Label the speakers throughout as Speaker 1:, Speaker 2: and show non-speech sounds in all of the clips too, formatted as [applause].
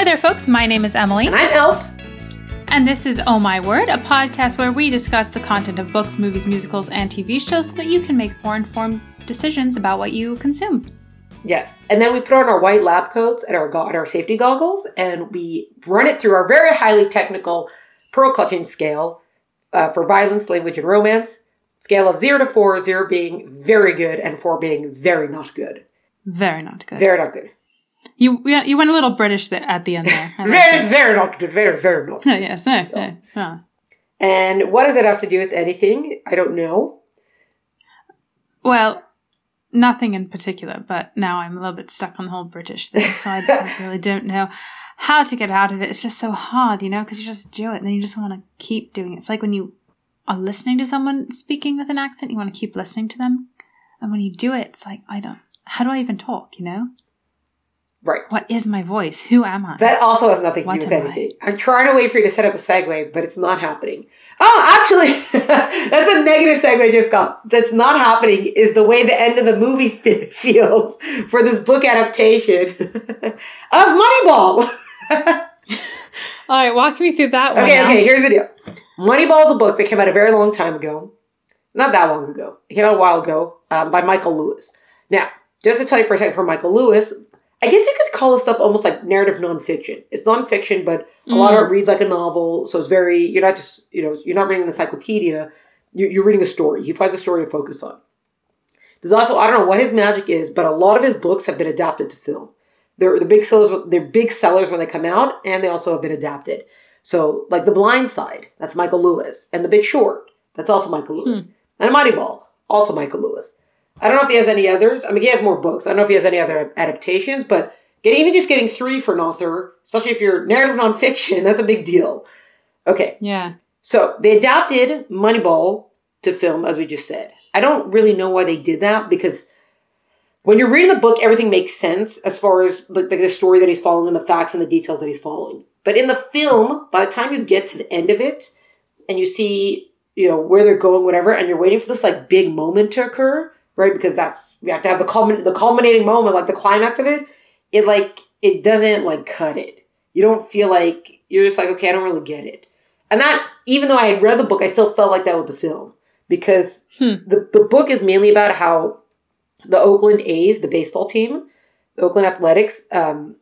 Speaker 1: Hi there, folks. My name is Emily.
Speaker 2: And I'm Elf.
Speaker 1: And this is Oh My Word, a podcast where we discuss the content of books, movies, musicals, and TV shows so that you can make more informed decisions about what you consume.
Speaker 2: Yes. And then we put on our white lab coats and our, go- and our safety goggles and we run it through our very highly technical pearl clutching scale uh, for violence, language, and romance. Scale of 0 to four, zero being very good and 4 being very not good.
Speaker 1: Very not good.
Speaker 2: Very not good.
Speaker 1: You you went a little British there at the end there.
Speaker 2: Very, very not good. Very, very not good.
Speaker 1: Yes.
Speaker 2: And what does it have to do with anything? I don't know.
Speaker 1: Well, nothing in particular, but now I'm a little bit stuck on the whole British thing, so I, I [laughs] really don't know how to get out of it. It's just so hard, you know, because you just do it and then you just want to keep doing it. It's like when you are listening to someone speaking with an accent, you want to keep listening to them. And when you do it, it's like, I don't, how do I even talk, you know?
Speaker 2: Right.
Speaker 1: What is my voice? Who am I?
Speaker 2: That also has nothing to
Speaker 1: What
Speaker 2: do with
Speaker 1: am I?
Speaker 2: anything. I'm trying to wait for you to set up a segue, but it's not happening. Oh, actually, [laughs] that's a negative segue I just got. That's not happening is the way the end of the movie fe- [laughs] feels for this book adaptation [laughs] of Moneyball.
Speaker 1: All right, walk me through that one.
Speaker 2: okay, okay, here's the deal. Moneyball is a book that came out a very long time ago. Not that long ago. It came out a while ago um, by Michael Lewis. Now, just to tell you for a second, for Michael Lewis, I guess you could call this stuff almost like narrative nonfiction. It's nonfiction, but a lot of it mm. reads like a novel, so it's very you're not just you know you're not reading an encyclopedia. You're, you're reading a story. He finds a story to focus on. There's also I don't know what his magic is, but a lot of his books have been adapted to film. They're the big sellers. They're big sellers when they come out, and they also have been adapted. So like The Blind Side, that's Michael Lewis, and The Big Short, that's also Michael Lewis, hmm. and Moneyball, also Michael Lewis. I don't know if he has any others. I mean, he has more books. I don't know if he has any other adaptations, but get, even just getting three for an author, especially if you're narrative nonfiction, [laughs] that's a big deal. Okay,
Speaker 1: Yeah.
Speaker 2: so they adapted Moneyball to film, as we just said. I don't really know why they did that because when you're reading the book, everything makes sense as far as the, the, the story that he's following and the facts and the details that he's following. But in the film, by the time you get to the end of it and you see, you know, where they're going, whatever, and you're waiting for this like big moment to occur, right? Because that's we have to have the culmin- the culminating moment, like the climax of it. It like it doesn't like cut it. You don't feel like you're just like okay, I don't really get it. And that even though I had read the book, I still felt like that with the film because
Speaker 1: Hmm.
Speaker 2: the the book is mainly about how the Oakland A's, the baseball team, the Oakland Athletics, um,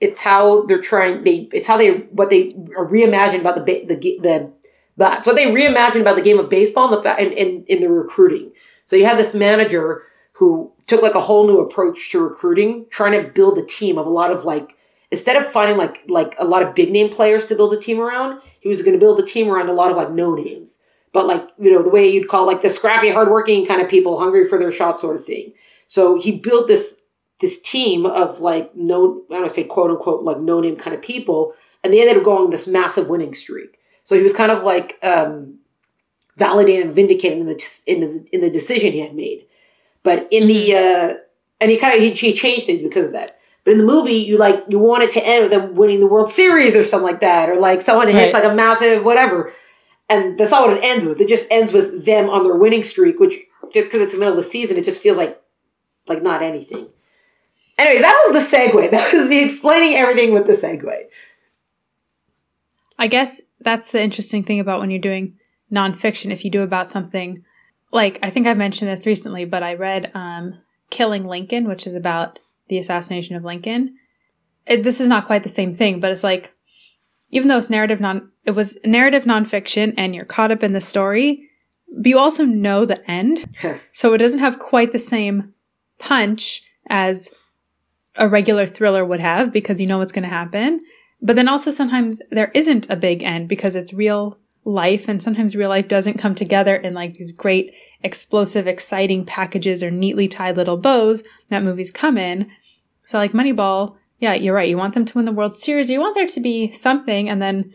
Speaker 2: it's how they're trying. They it's how they what they are reimagined about the the the that's what they reimagined about the game of baseball and the fa- and in, in the recruiting. So you had this manager who took like a whole new approach to recruiting, trying to build a team of a lot of like instead of finding like like a lot of big name players to build a team around, he was going to build a team around a lot of like no names. But like you know the way you'd call like the scrappy, hardworking kind of people, hungry for their shot, sort of thing. So he built this this team of like no, I don't want to say quote unquote like no name kind of people, and they ended up going this massive winning streak. So he was kind of like um, validated and vindicated in the in the in the decision he had made. But in the uh, and he kind of he, he changed things because of that. But in the movie, you like you want it to end with them winning the World Series or something like that, or like someone hits like a massive whatever. And that's not what it ends with. It just ends with them on their winning streak, which just because it's the middle of the season, it just feels like like not anything. Anyways, that was the segue. [laughs] That was me explaining everything with the segue.
Speaker 1: I guess that's the interesting thing about when you're doing nonfiction. If you do about something, like I think I mentioned this recently, but I read um, "Killing Lincoln," which is about the assassination of Lincoln. It, this is not quite the same thing, but it's like even though it's narrative non, it was narrative nonfiction, and you're caught up in the story, but you also know the end, [laughs] so it doesn't have quite the same punch as a regular thriller would have because you know what's going to happen. But then also sometimes there isn't a big end because it's real life and sometimes real life doesn't come together in like these great explosive exciting packages or neatly tied little bows that movies come in. So like Moneyball, yeah, you're right. You want them to win the World Series. You want there to be something and then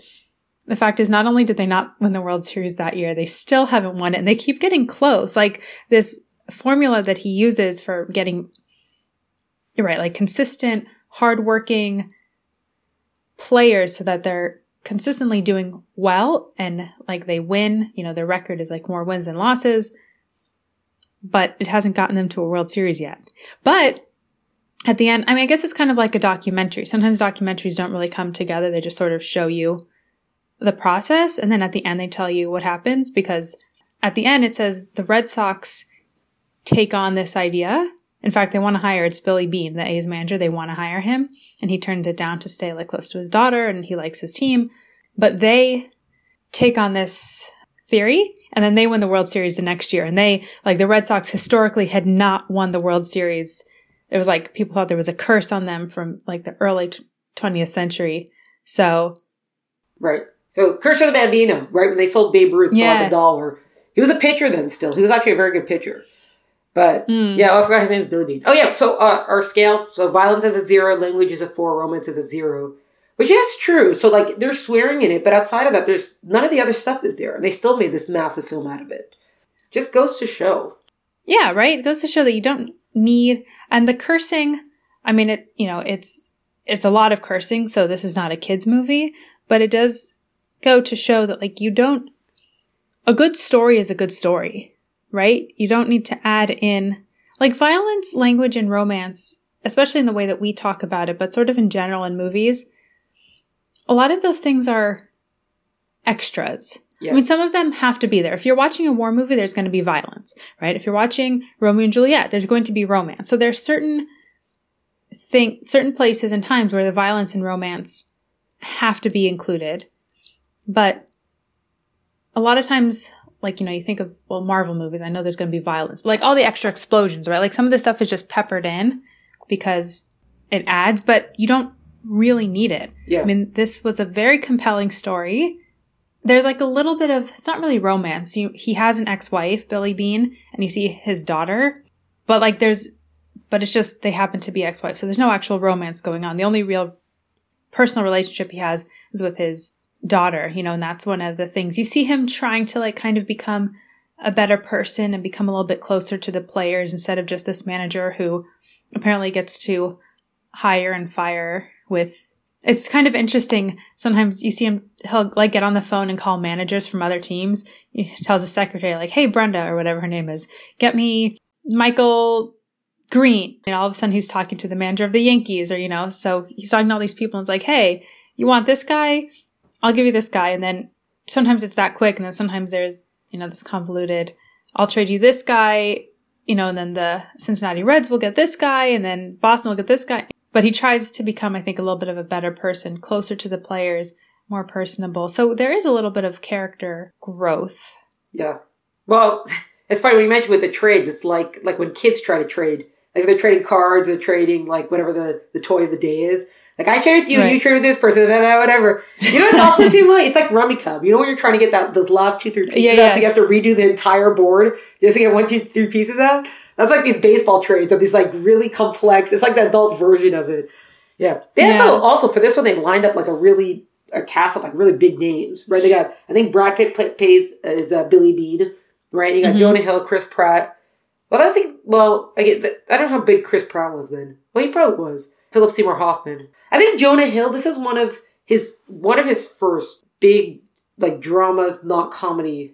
Speaker 1: the fact is not only did they not win the World Series that year, they still haven't won it and they keep getting close. Like this formula that he uses for getting you're right, like consistent, hardworking players so that they're consistently doing well and like they win. You know, their record is like more wins than losses, but it hasn't gotten them to a World Series yet. But at the end, I mean, I guess it's kind of like a documentary. Sometimes documentaries don't really come together. They just sort of show you the process. And then at the end, they tell you what happens because at the end, it says the Red Sox take on this idea. In fact, they want to hire, it's Billy Beane, the A's manager. They want to hire him and he turns it down to stay like close to his daughter and he likes his team. But they take on this theory and then they win the World Series the next year. And they, like the Red Sox historically had not won the World Series. It was like people thought there was a curse on them from like the early 20th century. So.
Speaker 2: Right. So Curse of the Bambino, right? When they sold Babe Ruth for like a dollar. He was a pitcher then still. He was actually a very good pitcher. But
Speaker 1: Mm.
Speaker 2: yeah, oh, I forgot his name is Billy Beane. Oh yeah, so uh, our scale, so violence is a zero, language is a four, romance is a zero. Which is true. So like they're swearing in it, but outside of that, there's none of the other stuff is there. And they still made this massive film out of it. Just goes to show.
Speaker 1: Yeah, right. It goes to show that you don't need, and the cursing, I mean, it, you know, it's, it's a lot of cursing. So this is not a kid's movie, but it does go to show that like you don't, a good story is a good story, right? You don't need to add in like violence, language, and romance, especially in the way that we talk about it, but sort of in general in movies. A lot of those things are extras.
Speaker 2: Yeah.
Speaker 1: I mean, some of them have to be there. If you're watching a war movie, there's going to be violence, right? If you're watching Romeo and Juliet, there's going to be romance. So there's certain thing, certain places and times where the violence and romance have to be included. But a lot of times, like, you know, you think of, well, Marvel movies, I know there's going to be violence, but like all the extra explosions, right? Like some of this stuff is just peppered in because it adds, but you don't really need it.
Speaker 2: Yeah.
Speaker 1: I mean, this was a very compelling story. There's like a little bit of, it's not really romance. You, he has an ex-wife, Billy Beane, and you see his daughter, but like there's, but it's just, they happen to be ex-wife. So there's no actual romance going on. The only real personal relationship he has is with his daughter, you know, and that's one of the things you see him trying to like kind of become a better person and become a little bit closer to the players instead of just this manager who apparently gets to hire and fire with it's kind of interesting. Sometimes you see him, he'll like get on the phone and call managers from other teams. He tells his secretary, like, Hey, Brenda, or whatever her name is, get me Michael Green. And all of a sudden he's talking to the manager of the Yankees or, you know, so he's talking to all these people and it's like, Hey, you want this guy? I'll give you this guy. And then sometimes it's that quick. And then sometimes there's, you know, this convoluted, I'll trade you this guy, you know, and then the Cincinnati Reds will get this guy and then Boston will get this guy. But he tries to become, I think, a little bit of a better person, closer to the players, more personable. So there is a little bit of character growth.
Speaker 2: Yeah. Well, [laughs] it's funny when you mentioned with the trades, it's like like when kids try to trade. Like they're trading cards, they're trading like whatever the, the toy of the day is. Like I trade with you, and you
Speaker 1: Right.
Speaker 2: trade with this person, da, whatever. You know, it's also [laughs] too much. It's like Rummikub. You know when you're trying to get that those last two three pieces
Speaker 1: Yeah,
Speaker 2: out, so you have to redo the entire board just to get one two three pieces out. That's like these baseball trades of these like really complex. It's like the adult version of it. Yeah. They
Speaker 1: Yeah.
Speaker 2: also also for this one they lined up like a really a cast of like really big names, right? They got I think Brad Pitt pla- pays is uh, Billy Beane, right? You got
Speaker 1: Mhm.
Speaker 2: Jonah Hill, Chris Pratt. Well, I think well, I get the, I don't know how big Chris Pratt was then. Well, he probably was. Philip Seymour Hoffman. I think Jonah Hill. This is one of his one of his first big like dramas, not comedy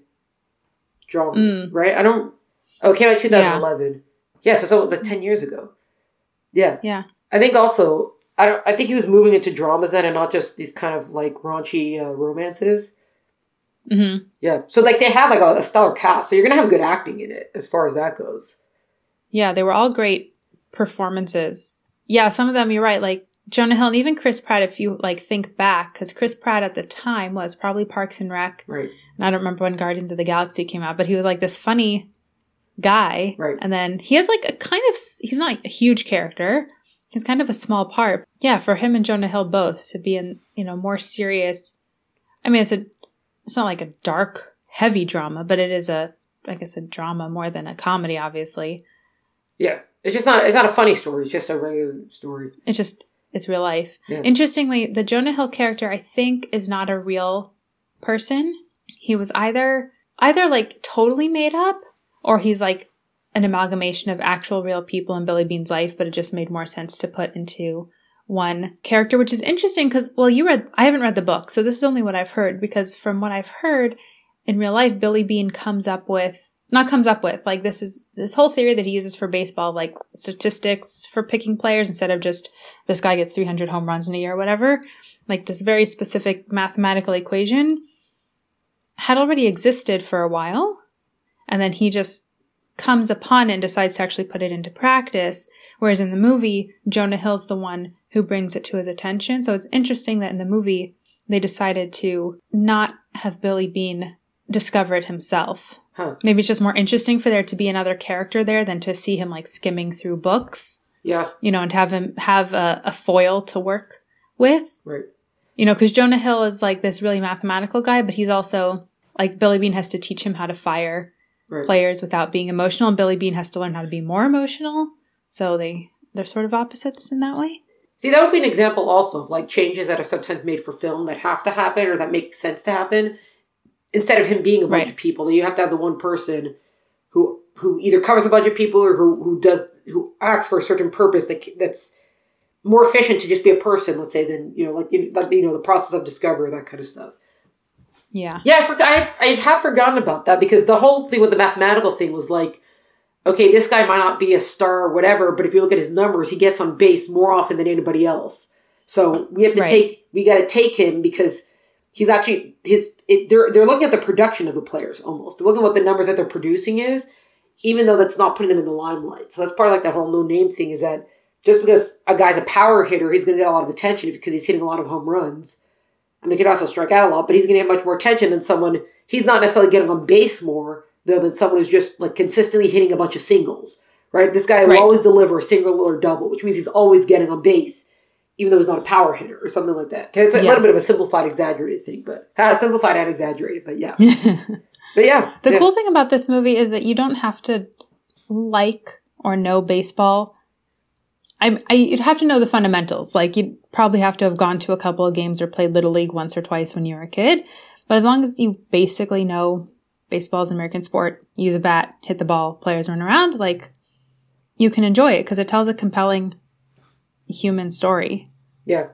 Speaker 2: dramas,
Speaker 1: Mm.
Speaker 2: right? I don't. Oh, it came out two thousand eleven. Yeah, so, so like ten years ago. Yeah.
Speaker 1: Yeah.
Speaker 2: I think also I don't I think he was moving into dramas then and not just these kind of like raunchy uh, romances.
Speaker 1: hmm
Speaker 2: Yeah. So like they have like a, a stellar cast, so you're gonna have good acting in it as far as that goes.
Speaker 1: Yeah, they were all great performances. Yeah, some of them you're right, like Jonah Hill and even Chris Pratt. If you like think back, because Chris Pratt at the time was probably Parks and Rec.
Speaker 2: Right.
Speaker 1: And I don't remember when Guardians of the Galaxy came out, but he was like this funny guy.
Speaker 2: Right.
Speaker 1: And then he has like a kind of he's not a huge character. He's kind of a small part. Yeah, for him and Jonah Hill both to be in you know more serious. I mean, it's a it's not like a dark, heavy drama, but it is a I guess a drama more than a comedy, obviously.
Speaker 2: Yeah. It's just not it's not a funny story, it's just a regular story.
Speaker 1: It's just it's real life.
Speaker 2: Yeah.
Speaker 1: Interestingly, the Jonah Hill character I think is not a real person. He was either either like totally made up or he's like an amalgamation of actual real people in Billy Beane's life, but it just made more sense to put into one character, which is interesting because well, you read I haven't read the book, so this is only what I've heard because from what I've heard in real life, Billy Beane comes up with not comes up with like this is this whole theory that he uses for baseball, like statistics for picking players instead of just this guy gets 300 home runs in a year or whatever. Like this very specific mathematical equation had already existed for a while. And then he just comes upon it and decides to actually put it into practice. Whereas in the movie, Jonah Hill's the one who brings it to his attention. So it's interesting that in the movie, they decided to not have Billy Beane discover it himself.
Speaker 2: Huh.
Speaker 1: Maybe it's just more interesting for there to be another character there than to see him like skimming through books,
Speaker 2: Yeah.
Speaker 1: you know, and to have him have a, a foil to work with.
Speaker 2: Right.
Speaker 1: You know, because Jonah Hill is like this really mathematical guy, but he's also like Billy Beane has to teach him how to fire
Speaker 2: Right.
Speaker 1: players without being emotional, and Billy Beane has to learn how to be more emotional. So they they're sort of opposites in that way.
Speaker 2: See, that would be an example also of like changes that are sometimes made for film that have to happen or that make sense to happen. Instead of him being a bunch
Speaker 1: Right.
Speaker 2: of people, you have to have the one person who who either covers a bunch of people or who who does who acts for a certain purpose that that's more efficient to just be a person, let's say, than you know, like you, like you know, the process of discovery, that kind of stuff.
Speaker 1: Yeah.
Speaker 2: Yeah, I forgot. I, I have forgotten about that because the whole thing with the mathematical thing was like, okay, this guy might not be a star or whatever, but if you look at his numbers, he gets on base more often than anybody else. So we have to
Speaker 1: Right.
Speaker 2: take, we got to take him because he's actually his. It, they're they're looking at the production of the players almost. They're looking at what the numbers that they're producing is, even though that's not putting them in the limelight. So that's part of like that whole no name thing is that just because a guy's a power hitter, he's going to get a lot of attention because he's hitting a lot of home runs. I mean, he can also strike out a lot, but he's going to get much more attention than someone. He's not necessarily getting on base more though than someone who's just like consistently hitting a bunch of singles. Right? This guy will
Speaker 1: Right.
Speaker 2: always deliver a single or double, which means he's always getting on base, even though he's not a power hitter or something like that. It's a
Speaker 1: Yeah.
Speaker 2: little bit of a simplified, exaggerated thing, but uh, simplified and exaggerated. But yeah, [laughs] but yeah,
Speaker 1: The
Speaker 2: yeah.
Speaker 1: cool thing about this movie is that you don't have to like or know baseball. I, I you'd have to know the fundamentals. Like you'd probably have to have gone to a couple of games or played little league once or twice when you were a kid. But as long as you basically know baseball is an American sport, use a bat, hit the ball, players run around, like you can enjoy it because it tells a compelling human story.
Speaker 2: yeah.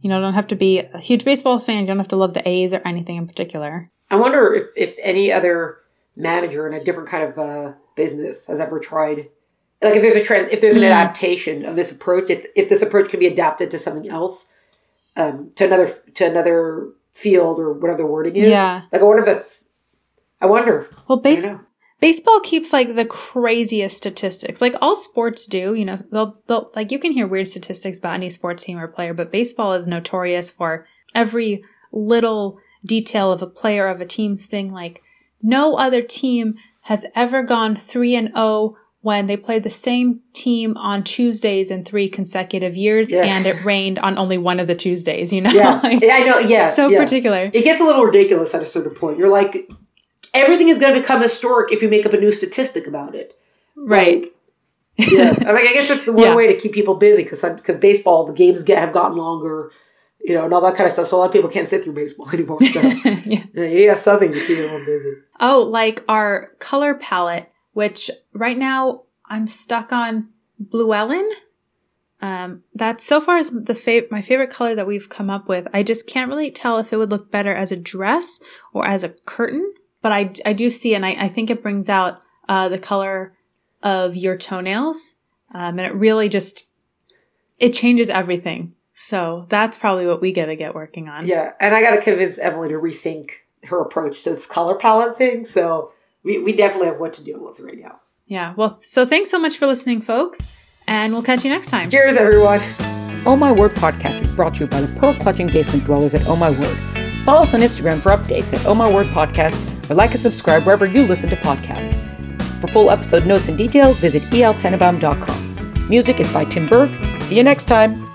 Speaker 1: You know, don't have to be a huge baseball fan. You don't have to love the A's or anything in particular.
Speaker 2: I wonder if, if any other manager in a different kind of uh, business has ever tried, like if there's a trend, if there's an
Speaker 1: Mm.
Speaker 2: adaptation of this approach, if, if this approach can be adapted to something else, um, to another to another field or whatever the wording is.
Speaker 1: Yeah.
Speaker 2: Like I wonder if that's. I wonder.
Speaker 1: Well, base-. Baseball keeps like the craziest statistics. Like all sports do, you know, they'll, they'll like you can hear weird statistics about any sports team or player, but baseball is notorious for every little detail of a player of a team's thing. Like no other team has ever gone 3 and 0 when they played the same team on Tuesdays in three consecutive years
Speaker 2: Yeah.
Speaker 1: and it rained on only one of the Tuesdays, you know?
Speaker 2: Yeah, [laughs]
Speaker 1: Like,
Speaker 2: I know. Yeah,
Speaker 1: so
Speaker 2: yeah.
Speaker 1: particular.
Speaker 2: It gets a little ridiculous at a certain point. You're like, everything is going to become historic if you make up a new statistic about it.
Speaker 1: Right.
Speaker 2: Like, yeah, I mean, I guess that's the one
Speaker 1: Yeah.
Speaker 2: way to keep people busy because because baseball, the games get have gotten longer, you know, and all that kind of stuff. So a lot of people can't sit through baseball [laughs] anymore. So [laughs] yeah. you need to have something to keep everyone busy.
Speaker 1: Oh, like our color palette, which right now I'm stuck on Blue Ellen. Um, that so far is the fav- my favorite color that we've come up with. I just can't really tell if it would look better as a dress or as a curtain, but I, I do see, and I, I think it brings out, uh, the color of your toenails. Um, and it really just, it changes everything. So that's probably what we gotta get working on.
Speaker 2: Yeah, and I got to convince Emily to rethink her approach to this color palette thing. So we, we definitely have what to deal with right now.
Speaker 1: Yeah. Well, so thanks so much for listening, folks, and we'll catch you next time.
Speaker 2: Cheers, everyone. Oh My Word podcast is brought to you by the pearl clutching basement dwellers at Oh My Word. Follow us on Instagram for updates at Oh My Word Podcast or like and subscribe wherever you listen to podcasts. For full episode notes and detail, visit eltenenbaum.com. Music is by Tim Berg. See you next time.